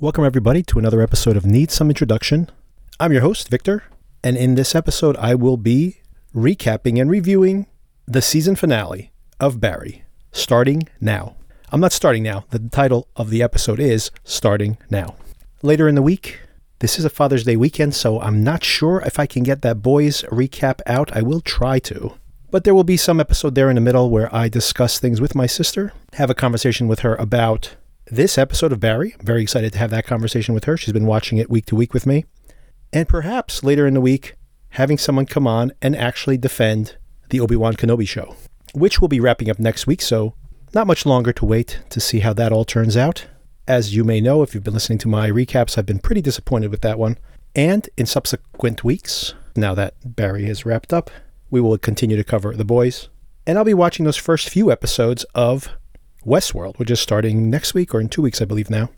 Welcome, everybody, to another episode of Need Some Introduction. I'm your host, Victor, and in this episode, I will be recapping and reviewing the season finale of Barry, starting now. I'm not starting now. The title of the episode is Starting Now. Later in the week, this is a Father's Day weekend, so I'm not sure if I can get that boys recap out. I will try to. But there will be some episode there in the middle where I discuss things with my sister, have a conversation with her about this episode of Barry. I'm very excited to have that conversation with her. She's been watching it week to week with me. And perhaps later in the week, having someone come on and actually defend the Obi Wan Kenobi show, which will be wrapping up next week. So, not much longer to wait to see how that all turns out. As you may know, if you've been listening to my recaps, I've been pretty disappointed with that one. And in subsequent weeks, now that Barry has wrapped up, we will continue to cover The Boys. And I'll be watching those first few episodes of Westworld, which is starting next week or in two weeks, I believe now.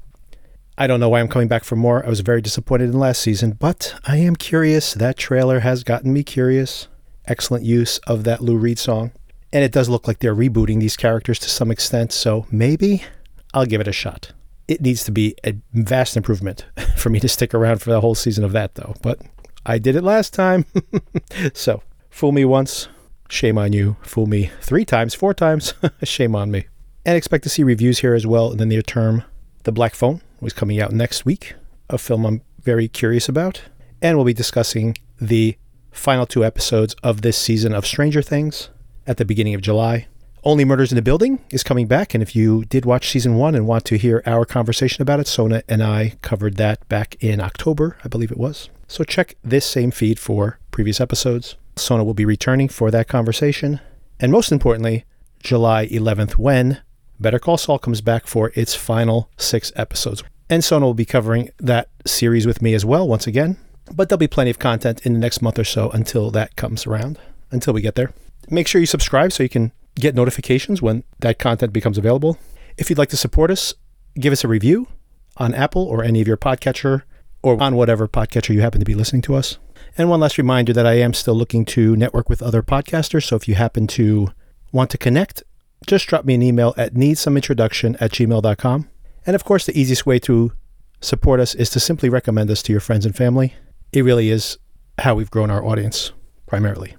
I don't know why I'm coming back for more. I was very disappointed in last season, but I am curious. That trailer has gotten me curious. Excellent use of that Lou Reed song. And it does look like they're rebooting these characters to some extent, so maybe I'll give it a shot. It needs to be a vast improvement for me to stick around for the whole season of that, though. But I did it last time. so, fool me once, shame on you. Fool me three times, four times, shame on me and expect to see reviews here as well in the near term. The Black Phone was coming out next week, a film I'm very curious about, and we'll be discussing the final two episodes of this season of Stranger Things at the beginning of July. Only Murders in the Building is coming back, and if you did watch season one and want to hear our conversation about it, Sona and I covered that back in October, I believe it was. So check this same feed for previous episodes. Sona will be returning for that conversation. And most importantly, July 11th, when Better Call Saul comes back for its final six episodes. And Sona will be covering that series with me as well, once again. But there'll be plenty of content in the next month or so until that comes around, until we get there. Make sure you subscribe so you can get notifications when that content becomes available. If you'd like to support us, give us a review on Apple or any of your podcatcher or on whatever podcatcher you happen to be listening to us. And one last reminder that I am still looking to network with other podcasters. So if you happen to want to connect just drop me an email at needsomeintroduction at gmail.com. And of course, the easiest way to support us is to simply recommend us to your friends and family. It really is how we've grown our audience primarily.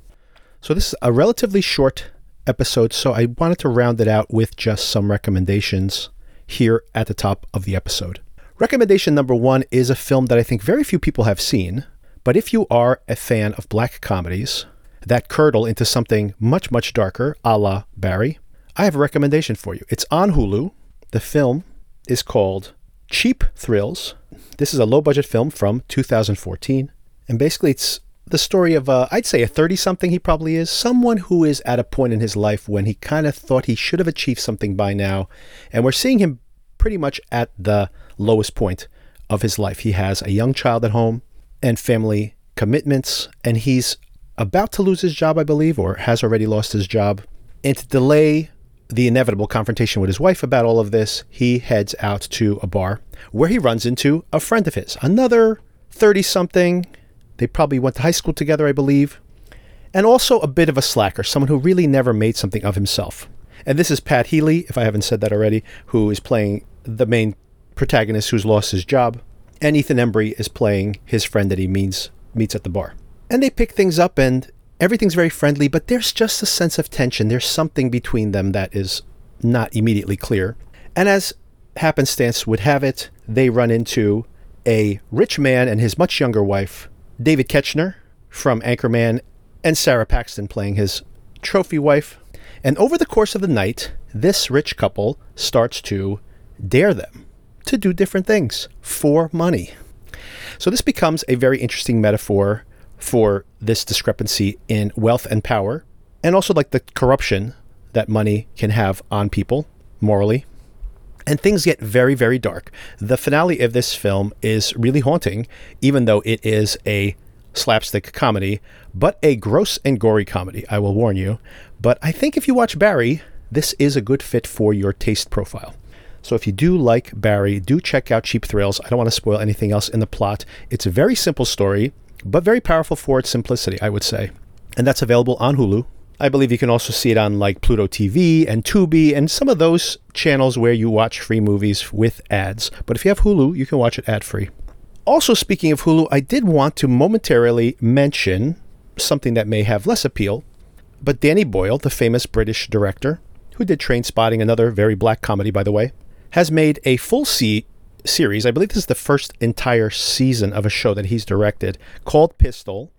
So, this is a relatively short episode, so I wanted to round it out with just some recommendations here at the top of the episode. Recommendation number one is a film that I think very few people have seen, but if you are a fan of black comedies that curdle into something much, much darker, a la Barry, I have a recommendation for you. It's on Hulu. The film is called Cheap Thrills. This is a low budget film from 2014. And basically, it's the story of, uh, I'd say, a 30 something he probably is, someone who is at a point in his life when he kind of thought he should have achieved something by now. And we're seeing him pretty much at the lowest point of his life. He has a young child at home and family commitments, and he's about to lose his job, I believe, or has already lost his job. And to delay the inevitable confrontation with his wife about all of this, he heads out to a bar where he runs into a friend of his, another 30 something. They probably went to high school together, I believe. And also a bit of a slacker, someone who really never made something of himself. And this is Pat Healy, if I haven't said that already, who is playing the main protagonist who's lost his job. And Ethan Embry is playing his friend that he meets, meets at the bar. And they pick things up, and everything's very friendly, but there's just a sense of tension. There's something between them that is not immediately clear. And as happenstance would have it, they run into a rich man and his much younger wife, David Koechner from Anchorman, and Sara Paxton playing his trophy wife. And over the course of the night, this rich couple starts to dare them to do different things for money. So this becomes a very interesting metaphor for this discrepancy in wealth and power, and also like the corruption that money can have on people morally. And things get very, very dark. The finale of this film is really haunting, even though it is a slapstick comedy, but a gross and gory comedy, I will warn you. But I think if you watch Barry, this is a good fit for your taste profile. So if you do like Barry, do check out Cheap Thrills. I don't want to spoil anything else in the plot. It's a very simple story but very powerful for its simplicity, I would say. And that's available on Hulu. I believe you can also see it on like Pluto TV and Tubi and some of those channels where you watch free movies with ads. But if you have Hulu, you can watch it ad free. Also, speaking of Hulu, I did want to momentarily mention something that may have less appeal. But Danny Boyle, the famous British director, who did Trainspotting, another very black comedy, by the way, has made a full se- series. I believe this is the first entire season of a show that he's directed called Pistol,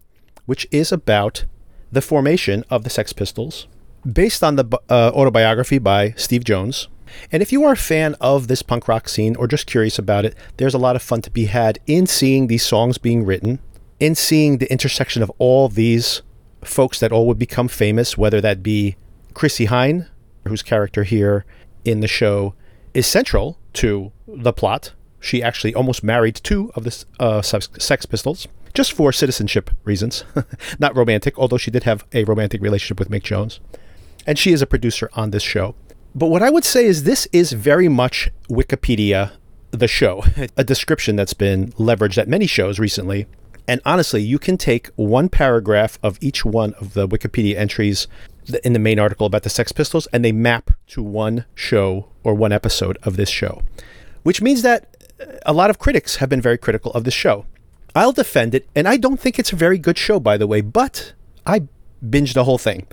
which is about the formation of the Sex Pistols, based on the uh, autobiography by Steve Jones. And if you are a fan of this punk rock scene or just curious about it, there's a lot of fun to be had in seeing these songs being written, in seeing the intersection of all these folks that all would become famous, whether that be Chrissie Hynde, whose character here in the show is central to the plot. She actually almost married two of the uh, Sex Pistols just for citizenship reasons, not romantic, although she did have a romantic relationship with Mick Jones. And she is a producer on this show. But what I would say is this is very much Wikipedia, the show, a description that's been leveraged at many shows recently. And honestly, you can take one paragraph of each one of the Wikipedia entries in the main article about the Sex Pistols, and they map to one show or one episode of this show, which means that uh, a lot of critics have been very critical of the show. I'll defend it, and I don't think it's a very good show, by the way, but I binged the whole thing.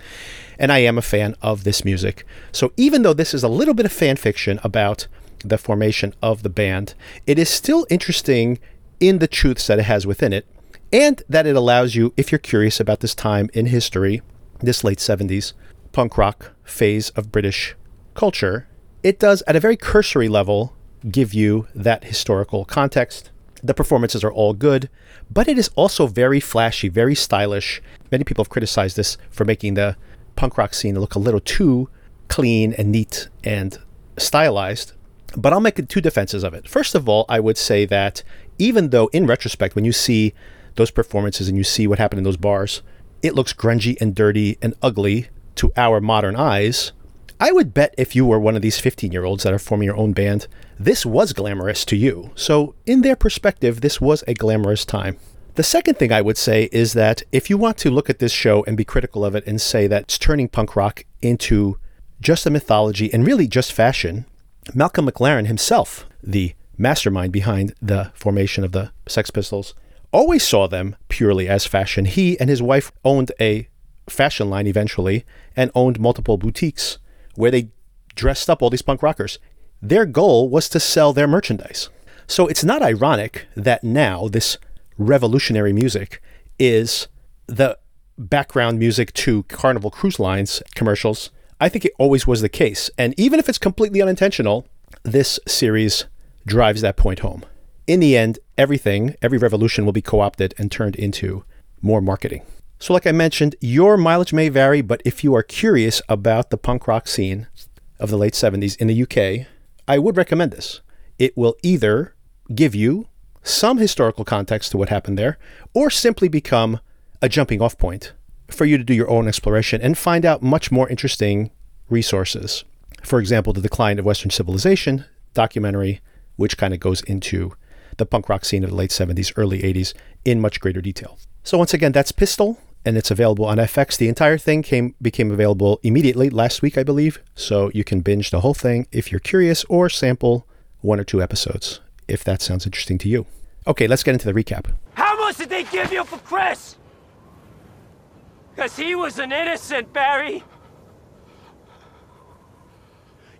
And I am a fan of this music. So even though this is a little bit of fan fiction about the formation of the band, it is still interesting in the truths that it has within it, and that it allows you, if you're curious about this time in history, this late 70s punk rock phase of British culture, it does, at a very cursory level, give you that historical context the performances are all good, but it is also very flashy, very stylish. Many people have criticized this for making the punk rock scene look a little too clean and neat and stylized. But I'll make two defenses of it. First of all, I would say that even though in retrospect, when you see those performances and you see what happened in those bars, it looks grungy and dirty and ugly to our modern eyes. I would bet if you were one of these 15 year olds that are forming your own band, this was glamorous to you. So, in their perspective, this was a glamorous time. The second thing I would say is that if you want to look at this show and be critical of it and say that it's turning punk rock into just a mythology and really just fashion, Malcolm McLaren himself, the mastermind behind the formation of the Sex Pistols, always saw them purely as fashion. He and his wife owned a fashion line eventually and owned multiple boutiques where they dressed up all these punk rockers. Their goal was to sell their merchandise. So it's not ironic that now this revolutionary music is the background music to Carnival Cruise Lines commercials. I think it always was the case. And even if it's completely unintentional, this series drives that point home. In the end, everything, every revolution will be co opted and turned into more marketing. So, like I mentioned, your mileage may vary, but if you are curious about the punk rock scene of the late 70s in the UK, I would recommend this. It will either give you some historical context to what happened there, or simply become a jumping off point for you to do your own exploration and find out much more interesting resources. For example, The Decline of Western Civilization documentary, which kind of goes into the punk rock scene of the late 70s, early 80s in much greater detail. So, once again, that's Pistol and it's available on FX. The entire thing came became available immediately last week, I believe. So you can binge the whole thing if you're curious, or sample one or two episodes if that sounds interesting to you. Okay, let's get into the recap. How much did they give you for Chris? Because he was an innocent, Barry.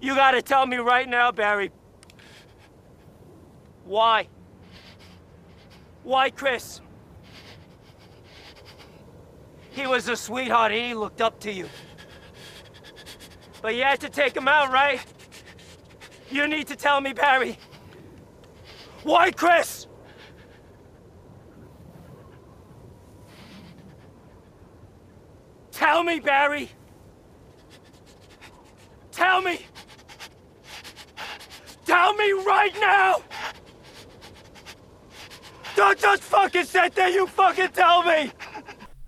You gotta tell me right now, Barry. Why? Why, Chris? He was a sweetheart and he looked up to you. But you had to take him out, right? You need to tell me, Barry. Why, Chris? Tell me, Barry. Tell me. Tell me right now. Don't just fucking sit there, you fucking tell me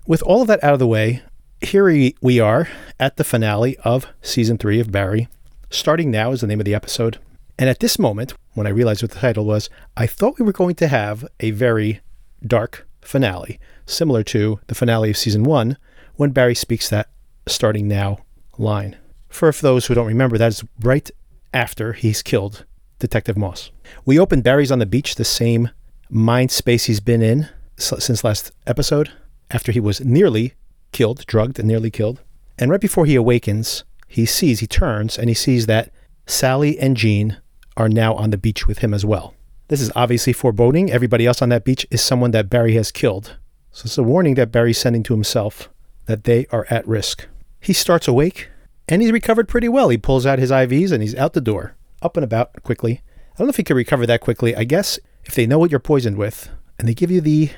with all of that out of the way, here we are at the finale of season three of Barry. Starting now is the name of the episode. And at this moment, when I realized what the title was, I thought we were going to have a very dark finale, similar to the finale of season one, when Barry speaks that starting now line. For those who don't remember, that is right after he's killed Detective Moss. We open Barry's on the beach, the same mind space he's been in since last episode, after he was nearly killed, drugged, and nearly killed. And right before he awakens, he sees, he turns, and he sees that Sally and Gene are now on the beach with him as well. This is obviously foreboding. Everybody else on that beach is someone that Barry has killed. So it's a warning that Barry's sending to himself that they are at risk. He starts awake and he's recovered pretty well. He pulls out his IVs and he's out the door, up and about quickly. I don't know if he can recover that quickly. I guess if they know what you're poisoned with and they give you the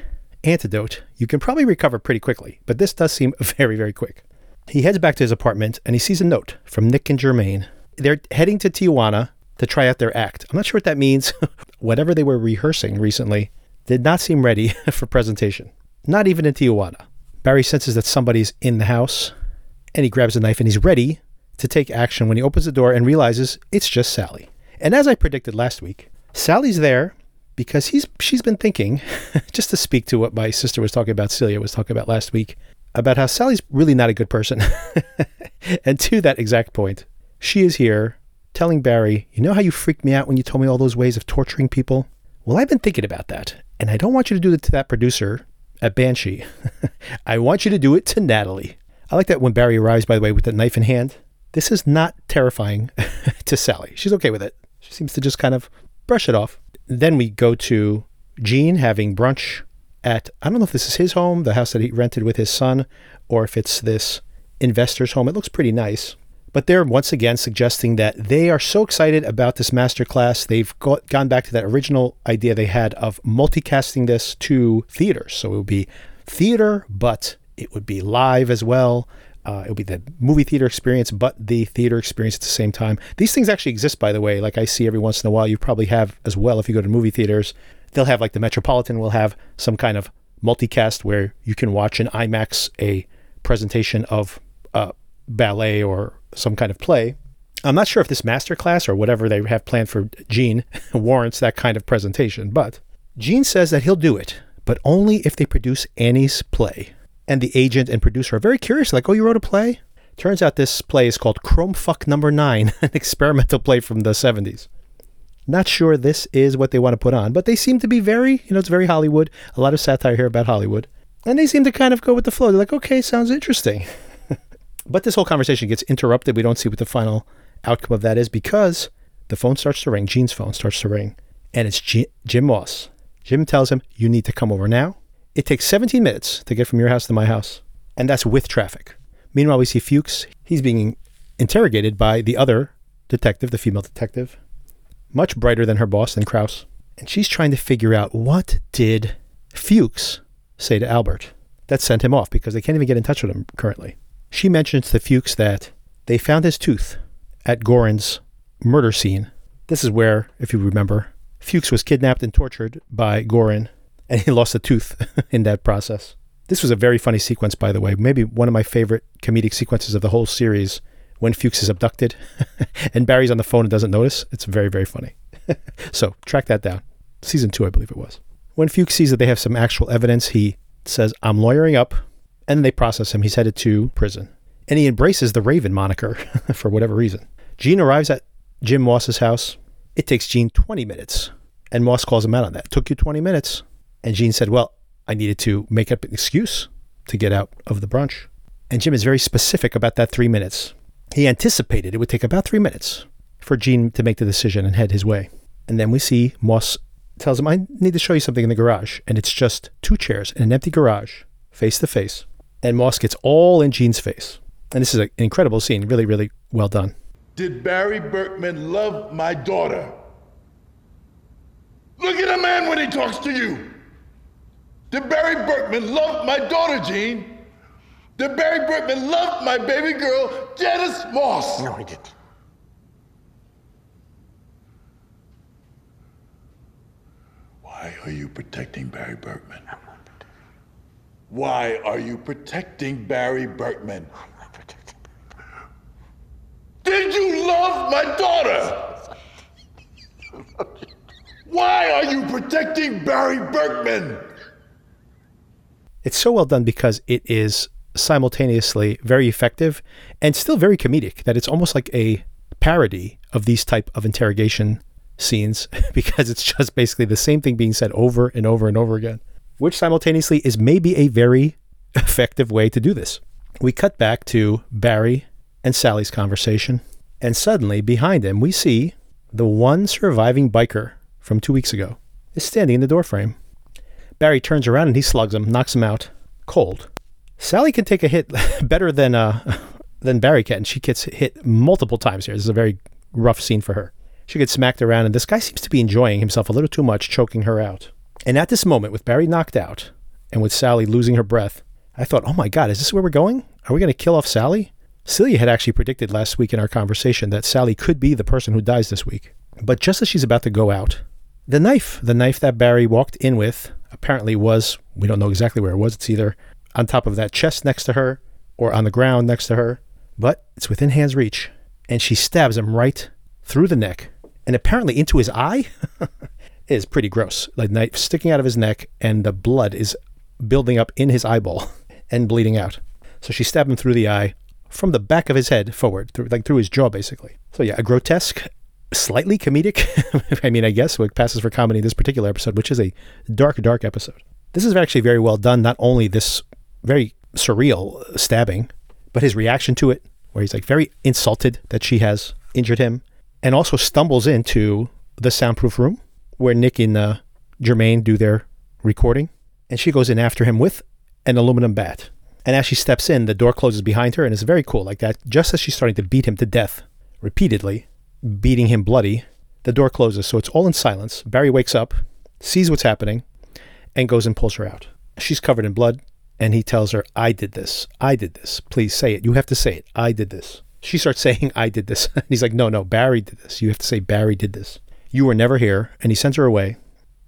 antidote, you can probably recover pretty quickly. But this does seem very, very quick. He heads back to his apartment and he sees a note from Nick and Jermaine. They're heading to Tijuana to try out their act. I'm not sure what that means. Whatever they were rehearsing recently did not seem ready for presentation. Not even in Tijuana. Barry senses that somebody's in the house and he grabs a knife and he's ready to take action when he opens the door and realizes it's just Sally. And as I predicted last week, Sally's there because he's she's been thinking, just to speak to what my sister was talking about, Celia was talking about last week, about how Sally's really not a good person. and to that exact point, she is here telling Barry, You know how you freaked me out when you told me all those ways of torturing people? Well, I've been thinking about that, and I don't want you to do it to that producer at Banshee. I want you to do it to Natalie. I like that when Barry arrives, by the way, with the knife in hand. This is not terrifying to Sally. She's okay with it. She seems to just kind of brush it off. Then we go to Gene having brunch at, I don't know if this is his home, the house that he rented with his son, or if it's this investor's home. It looks pretty nice. But they're once again suggesting that they are so excited about this masterclass, they've got, gone back to that original idea they had of multicasting this to theaters. So it would be theater, but it would be live as well. Uh, it would be the movie theater experience, but the theater experience at the same time. These things actually exist, by the way. Like I see every once in a while, you probably have as well if you go to movie theaters. They'll have like the Metropolitan will have some kind of multicast where you can watch in IMAX a presentation of uh, ballet or some kind of play. I'm not sure if this masterclass or whatever they have planned for Gene warrants that kind of presentation, but Gene says that he'll do it, but only if they produce Annie's play. And the agent and producer are very curious, like, oh, you wrote a play? Turns out this play is called Chrome Fuck Number Nine, an experimental play from the 70s. Not sure this is what they want to put on, but they seem to be very, you know, it's very Hollywood. A lot of satire here about Hollywood. And they seem to kind of go with the flow. They're like, okay, sounds interesting. But this whole conversation gets interrupted. We don't see what the final outcome of that is because the phone starts to ring. Gene's phone starts to ring, and it's G- Jim Moss. Jim tells him, You need to come over now. It takes 17 minutes to get from your house to my house, and that's with traffic. Meanwhile, we see Fuchs. He's being interrogated by the other detective, the female detective, much brighter than her boss, than Kraus. And she's trying to figure out what did Fuchs say to Albert that sent him off because they can't even get in touch with him currently. She mentions to Fuchs that they found his tooth at Goran's murder scene. This is where, if you remember, Fuchs was kidnapped and tortured by Goran, and he lost a tooth in that process. This was a very funny sequence, by the way. Maybe one of my favorite comedic sequences of the whole series when Fuchs is abducted and Barry's on the phone and doesn't notice. It's very, very funny. so track that down. Season two, I believe it was. When Fuchs sees that they have some actual evidence, he says, I'm lawyering up and they process him. He's headed to prison. And he embraces the Raven moniker for whatever reason. Gene arrives at Jim Moss's house. It takes Gene 20 minutes. And Moss calls him out on that. Took you 20 minutes. And Gene said, Well, I needed to make up an excuse to get out of the brunch. And Jim is very specific about that three minutes. He anticipated it would take about three minutes for Gene to make the decision and head his way. And then we see Moss tells him, I need to show you something in the garage. And it's just two chairs in an empty garage, face to face and Moss gets all in Gene's face. And this is an incredible scene, really, really well done. Did Barry Berkman love my daughter? Look at a man when he talks to you. Did Barry Berkman love my daughter, Gene? Did Barry Berkman love my baby girl, Janice Moss? No, he didn't. Why are you protecting Barry Berkman? I'm not protecting. Why are you protecting Barry Berkman? I'm not protecting. Did you love my daughter? Why are you protecting Barry Berkman? It's so well done because it is simultaneously very effective and still very comedic that it's almost like a parody of these type of interrogation scenes because it's just basically the same thing being said over and over and over again which simultaneously is maybe a very effective way to do this. We cut back to barry and sally's conversation and suddenly behind him we see the one surviving biker from two weeks ago is standing in the doorframe barry turns around and he slugs him knocks him out cold Sally can take a hit better than uh, than Barry can. She gets hit multiple times here. This is a very rough scene for her. She gets smacked around, and this guy seems to be enjoying himself a little too much, choking her out. And at this moment, with Barry knocked out and with Sally losing her breath, I thought, oh my God, is this where we're going? Are we going to kill off Sally? Celia had actually predicted last week in our conversation that Sally could be the person who dies this week. But just as she's about to go out, the knife, the knife that Barry walked in with, apparently was, we don't know exactly where it was. It's either on top of that chest next to her or on the ground next to her, but it's within hand's reach. And she stabs him right through the neck and apparently into his eye. it is pretty gross. Like knife sticking out of his neck and the blood is building up in his eyeball and bleeding out. So she stabbed him through the eye from the back of his head forward, through, like through his jaw, basically. So yeah, a grotesque, slightly comedic. I mean, I guess what passes for comedy in this particular episode, which is a dark, dark episode. This is actually very well done. Not only this very surreal stabbing, but his reaction to it, where he's like very insulted that she has injured him, and also stumbles into the soundproof room where Nick and uh, Jermaine do their recording, and she goes in after him with an aluminum bat. And as she steps in, the door closes behind her, and it's very cool like that. Just as she's starting to beat him to death repeatedly, beating him bloody, the door closes, so it's all in silence. Barry wakes up, sees what's happening, and goes and pulls her out. She's covered in blood and he tells her, I did this. I did this. Please say it. You have to say it. I did this. She starts saying, I did this. And he's like, No, no, Barry did this. You have to say, Barry did this. You were never here. And he sends her away,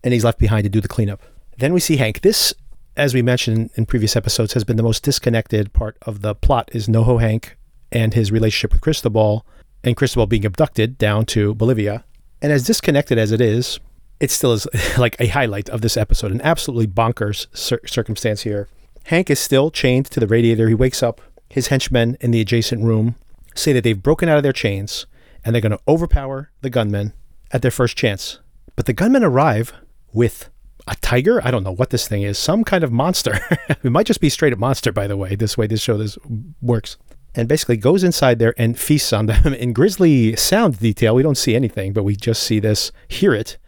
and he's left behind to do the cleanup. Then we see Hank. This, as we mentioned in previous episodes, has been the most disconnected part of the plot is NoHo Hank and his relationship with Cristobal, and Cristobal being abducted down to Bolivia. And as disconnected as it is, it still is like a highlight of this episode, an absolutely bonkers cir- circumstance here Hank is still chained to the radiator. He wakes up. His henchmen in the adjacent room say that they've broken out of their chains and they're going to overpower the gunmen at their first chance. But the gunmen arrive with a tiger. I don't know what this thing is. Some kind of monster. it might just be straight up monster, by the way. This way this show this works. And basically goes inside there and feasts on them in grisly sound detail. We don't see anything, but we just see this, hear it.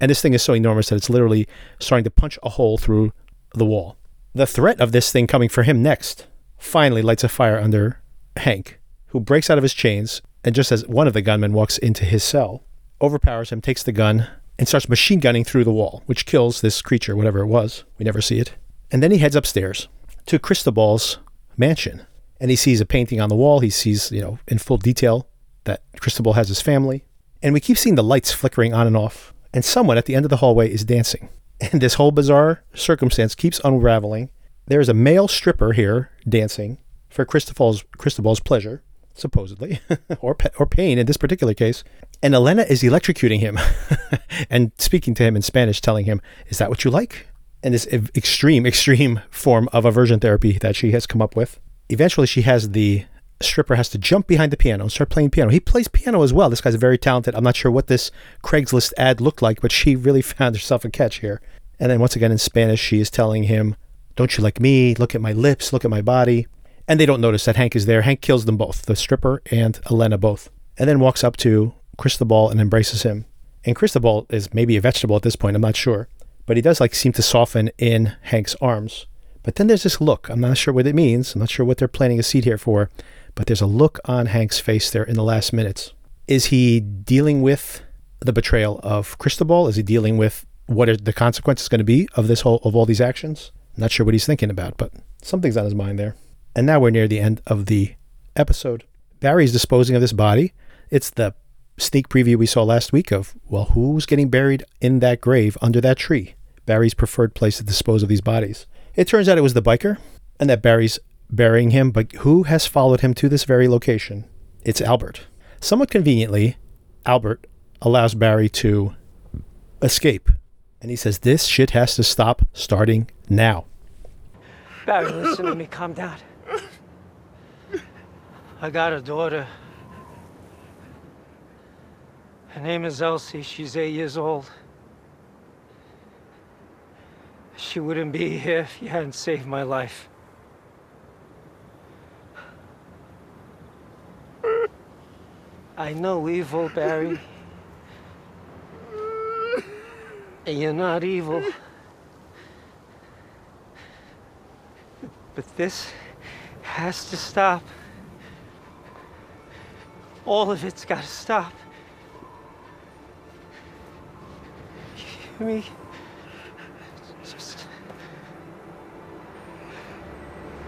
And this thing is so enormous that it's literally starting to punch a hole through the wall. The threat of this thing coming for him next finally lights a fire under Hank, who breaks out of his chains and just as one of the gunmen walks into his cell, overpowers him, takes the gun, and starts machine gunning through the wall, which kills this creature, whatever it was. We never see it. And then he heads upstairs to Cristobal's mansion. And he sees a painting on the wall. He sees, you know, in full detail that Cristobal has his family. And we keep seeing the lights flickering on and off and someone at the end of the hallway is dancing. And this whole bizarre circumstance keeps unraveling. There's a male stripper here dancing for Cristobal's, Cristobal's pleasure, supposedly, or, or pain in this particular case. And Elena is electrocuting him and speaking to him in Spanish, telling him, Is that what you like? And this extreme, extreme form of aversion therapy that she has come up with. Eventually, she has the stripper has to jump behind the piano and start playing piano. He plays piano as well. This guy's very talented. I'm not sure what this Craigslist ad looked like, but she really found herself a catch here. And then once again in Spanish, she is telling him, Don't you like me? Look at my lips, look at my body. And they don't notice that Hank is there. Hank kills them both, the stripper and Elena both. And then walks up to Cristobal and embraces him. And Cristobal is maybe a vegetable at this point, I'm not sure. But he does like seem to soften in Hank's arms. But then there's this look. I'm not sure what it means. I'm not sure what they're planting a seed here for but there's a look on Hank's face there in the last minutes. Is he dealing with the betrayal of Cristobal? Is he dealing with what are the consequences going to be of this whole of all these actions? not sure what he's thinking about, but something's on his mind there. And now we're near the end of the episode. Barry's disposing of this body. It's the sneak preview we saw last week of, well, who's getting buried in that grave under that tree? Barry's preferred place to dispose of these bodies. It turns out it was the biker and that Barry's burying him, but who has followed him to this very location? It's Albert. Somewhat conveniently, Albert allows Barry to escape. And he says, This shit has to stop starting now. Barry, listen to me. Calm down. I got a daughter. Her name is Elsie. She's eight years old. She wouldn't be here if you hadn't saved my life. I know evil, Barry. And you're not evil. But this has to stop. All of it's got to stop. You hear me? Just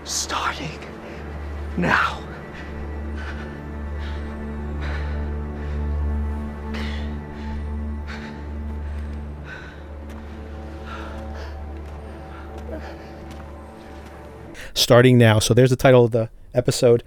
starting now. Starting now. So there's the title of the episode.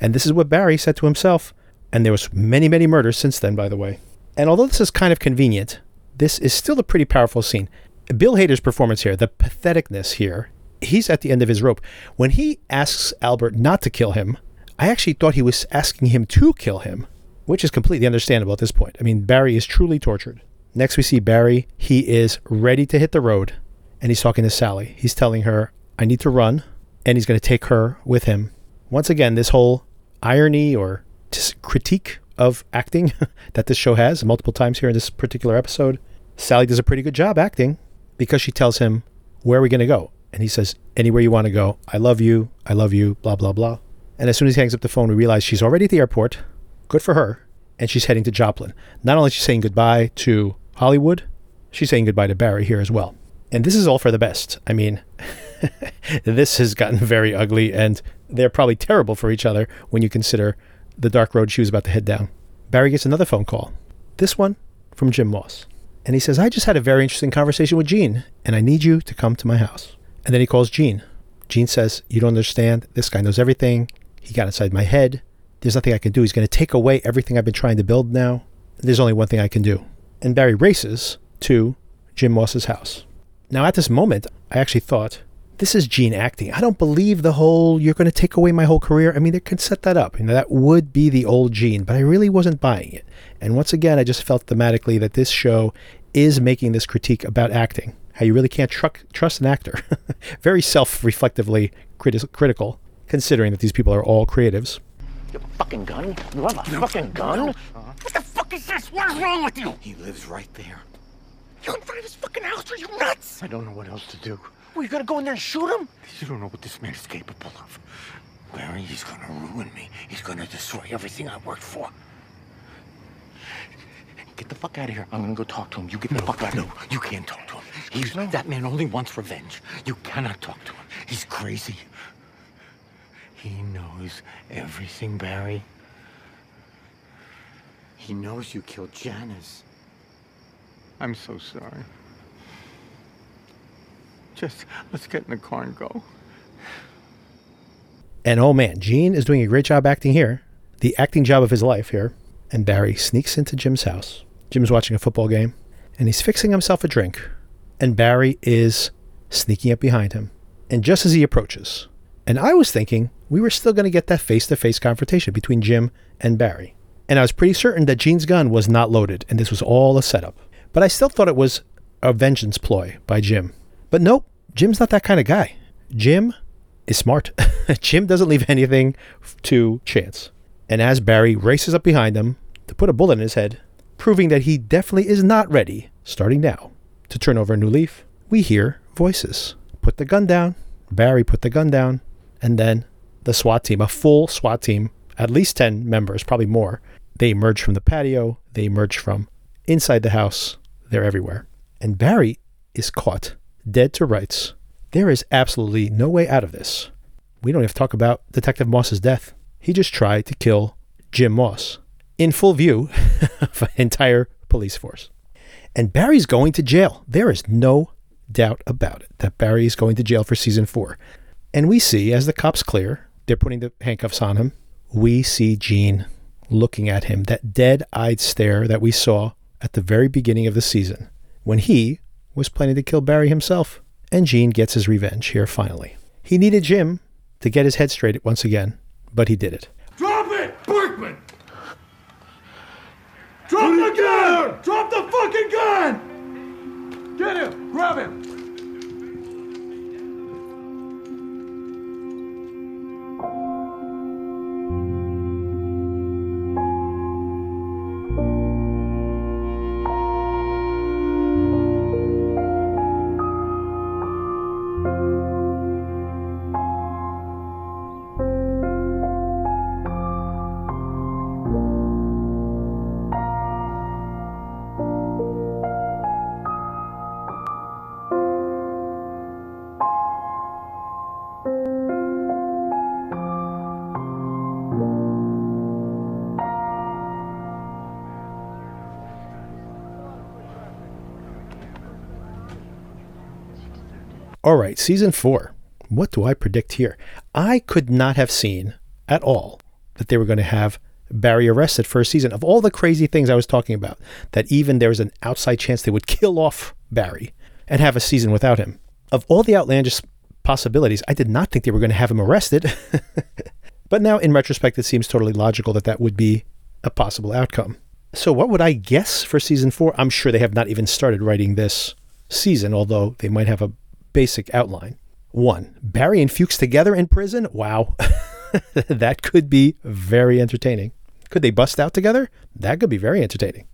And this is what Barry said to himself. And there was many, many murders since then, by the way. And although this is kind of convenient, this is still a pretty powerful scene. Bill Hader's performance here, the patheticness here, he's at the end of his rope. When he asks Albert not to kill him, I actually thought he was asking him to kill him, which is completely understandable at this point. I mean, Barry is truly tortured. Next, we see Barry. He is ready to hit the road, and he's talking to Sally. He's telling her, I need to run and he's going to take her with him. Once again, this whole irony or critique of acting that this show has multiple times here in this particular episode. Sally does a pretty good job acting because she tells him, Where are we going to go? And he says, Anywhere you want to go. I love you. I love you. Blah, blah, blah. And as soon as he hangs up the phone, we realize she's already at the airport. Good for her. And she's heading to Joplin. Not only is she saying goodbye to Hollywood, she's saying goodbye to Barry here as well. And this is all for the best. I mean, this has gotten very ugly, and they're probably terrible for each other when you consider the dark road she was about to head down. Barry gets another phone call. This one from Jim Moss. And he says, I just had a very interesting conversation with Gene, and I need you to come to my house. And then he calls Gene. Gene says, You don't understand. This guy knows everything. He got inside my head. There's nothing I can do. He's going to take away everything I've been trying to build now. There's only one thing I can do. And Barry races to Jim Moss's house. Now, at this moment, I actually thought, this is Gene acting. I don't believe the whole you're going to take away my whole career. I mean, they can set that up. You know, that would be the old Gene, but I really wasn't buying it. And once again, I just felt thematically that this show is making this critique about acting. How you really can't tr- trust an actor. Very self-reflectively criti- critical, considering that these people are all creatives. You have a fucking gun? You have a no, fucking gun? No. Uh-huh. What the fuck is this? What is wrong with you? He lives right there. You're in front of his fucking house. Are you nuts? I don't know what else to do. Well, you gonna go in there and shoot him? You don't know what this man is capable of. Barry, he's gonna ruin me. He's gonna destroy everything I worked for. Get the fuck out of here. I'm gonna go talk to him. You get the no, fuck out no, of here. you can't talk to him. He's, no. That man only wants revenge. You cannot talk to him. He's crazy. He knows everything, Barry. He knows you killed Janice. I'm so sorry. Just let's get in the car and go. And oh man, Gene is doing a great job acting here. The acting job of his life here. And Barry sneaks into Jim's house. Jim's watching a football game and he's fixing himself a drink. And Barry is sneaking up behind him. And just as he approaches, and I was thinking we were still going to get that face to face confrontation between Jim and Barry. And I was pretty certain that Gene's gun was not loaded and this was all a setup. But I still thought it was a vengeance ploy by Jim. But nope, Jim's not that kind of guy. Jim is smart. Jim doesn't leave anything to chance. And as Barry races up behind him to put a bullet in his head, proving that he definitely is not ready, starting now, to turn over a new leaf, we hear voices. Put the gun down. Barry put the gun down. And then the SWAT team, a full SWAT team, at least 10 members, probably more, they emerge from the patio. They emerge from inside the house. They're everywhere. And Barry is caught dead to rights. There is absolutely no way out of this. we don't have to talk about Detective Moss's death. He just tried to kill Jim Moss in full view of an entire police force. And Barry's going to jail. There is no doubt about it that Barry is going to jail for season four. And we see, as the cops clear, they're putting the handcuffs on him. We see Gene looking at him, that dead eyed stare that we saw at the very beginning of the season when he was planning to kill Barry himself. And Gene gets his revenge here finally. He needed Jim to get his head straight once again, but he did it. Drop it! Berkman! Drop the gun! Drop the fucking gun! Get him! Grab him! All right, season four. What do I predict here? I could not have seen at all that they were going to have Barry arrested for a season. Of all the crazy things I was talking about, that even there was an outside chance they would kill off Barry and have a season without him. Of all the outlandish possibilities, I did not think they were going to have him arrested. but now, in retrospect, it seems totally logical that that would be a possible outcome. So, what would I guess for season four? I'm sure they have not even started writing this season, although they might have a basic outline. One, Barry and Fuchs together in prison? Wow. that could be very entertaining. Could they bust out together? That could be very entertaining.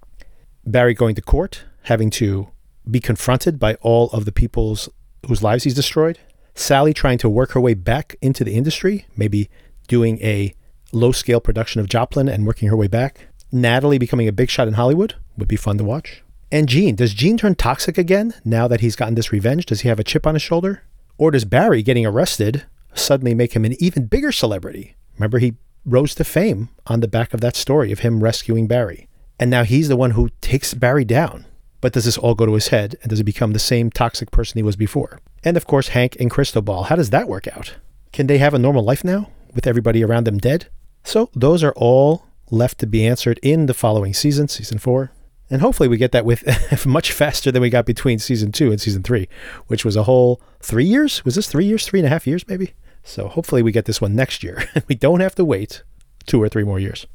Barry going to court, having to be confronted by all of the people's whose lives he's destroyed. Sally trying to work her way back into the industry, maybe doing a low scale production of Joplin and working her way back. Natalie becoming a big shot in Hollywood would be fun to watch. And Gene, does Gene turn toxic again now that he's gotten this revenge? Does he have a chip on his shoulder? Or does Barry getting arrested suddenly make him an even bigger celebrity? Remember, he rose to fame on the back of that story of him rescuing Barry. And now he's the one who takes Barry down. But does this all go to his head? And does he become the same toxic person he was before? And of course, Hank and Cristobal. How does that work out? Can they have a normal life now with everybody around them dead? So those are all left to be answered in the following season, season four. And hopefully we get that with much faster than we got between season two and season three, which was a whole three years. Was this three years, three and a half years, maybe? So hopefully we get this one next year. we don't have to wait two or three more years.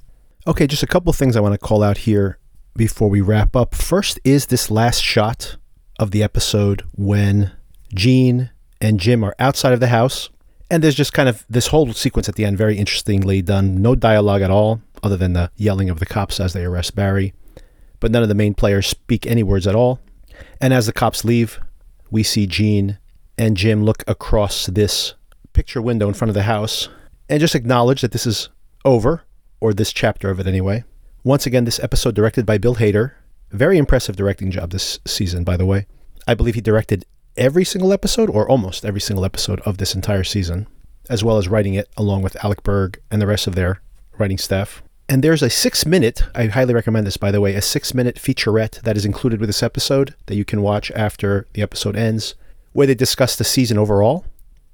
Okay, just a couple things I want to call out here before we wrap up. First is this last shot of the episode when Gene and Jim are outside of the house. And there's just kind of this whole sequence at the end, very interestingly done. No dialogue at all, other than the yelling of the cops as they arrest Barry but none of the main players speak any words at all. And as the cops leave, we see Gene and Jim look across this picture window in front of the house and just acknowledge that this is over, or this chapter of it anyway. Once again, this episode directed by Bill Hader. Very impressive directing job this season, by the way. I believe he directed every single episode, or almost every single episode of this entire season, as well as writing it along with Alec Berg and the rest of their writing staff. And there's a six minute, I highly recommend this, by the way, a six minute featurette that is included with this episode that you can watch after the episode ends, where they discuss the season overall.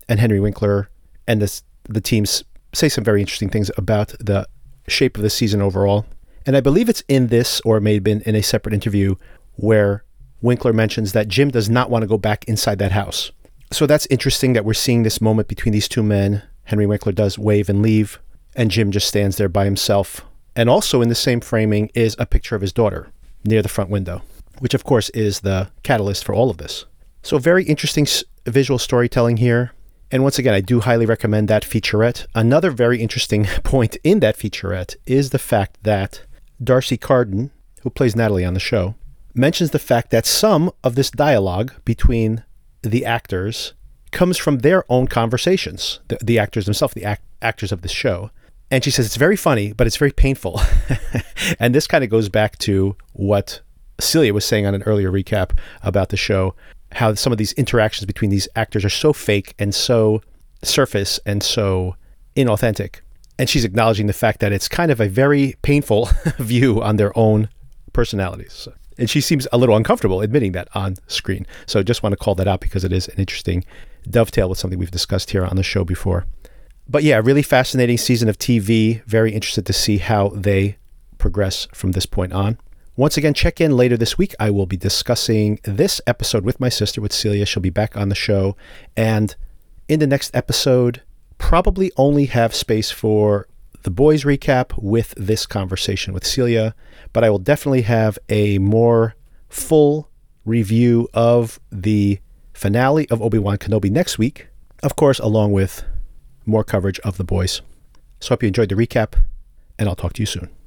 And Henry Winkler and the, the teams say some very interesting things about the shape of the season overall. And I believe it's in this, or it may have been in a separate interview, where Winkler mentions that Jim does not want to go back inside that house. So that's interesting that we're seeing this moment between these two men. Henry Winkler does wave and leave, and Jim just stands there by himself. And also in the same framing is a picture of his daughter near the front window, which of course is the catalyst for all of this. So, very interesting visual storytelling here. And once again, I do highly recommend that featurette. Another very interesting point in that featurette is the fact that D'Arcy Carden, who plays Natalie on the show, mentions the fact that some of this dialogue between the actors comes from their own conversations, the, the actors themselves, the act, actors of the show. And she says it's very funny, but it's very painful. and this kind of goes back to what Celia was saying on an earlier recap about the show, how some of these interactions between these actors are so fake and so surface and so inauthentic. And she's acknowledging the fact that it's kind of a very painful view on their own personalities. And she seems a little uncomfortable admitting that on screen. So just want to call that out because it is an interesting dovetail with something we've discussed here on the show before. But yeah, really fascinating season of TV. Very interested to see how they progress from this point on. Once again, check in later this week. I will be discussing this episode with my sister, with Celia. She'll be back on the show. And in the next episode, probably only have space for the boys recap with this conversation with Celia, but I will definitely have a more full review of the finale of Obi Wan Kenobi next week, of course, along with more coverage of the boys. So, I hope you enjoyed the recap, and I'll talk to you soon.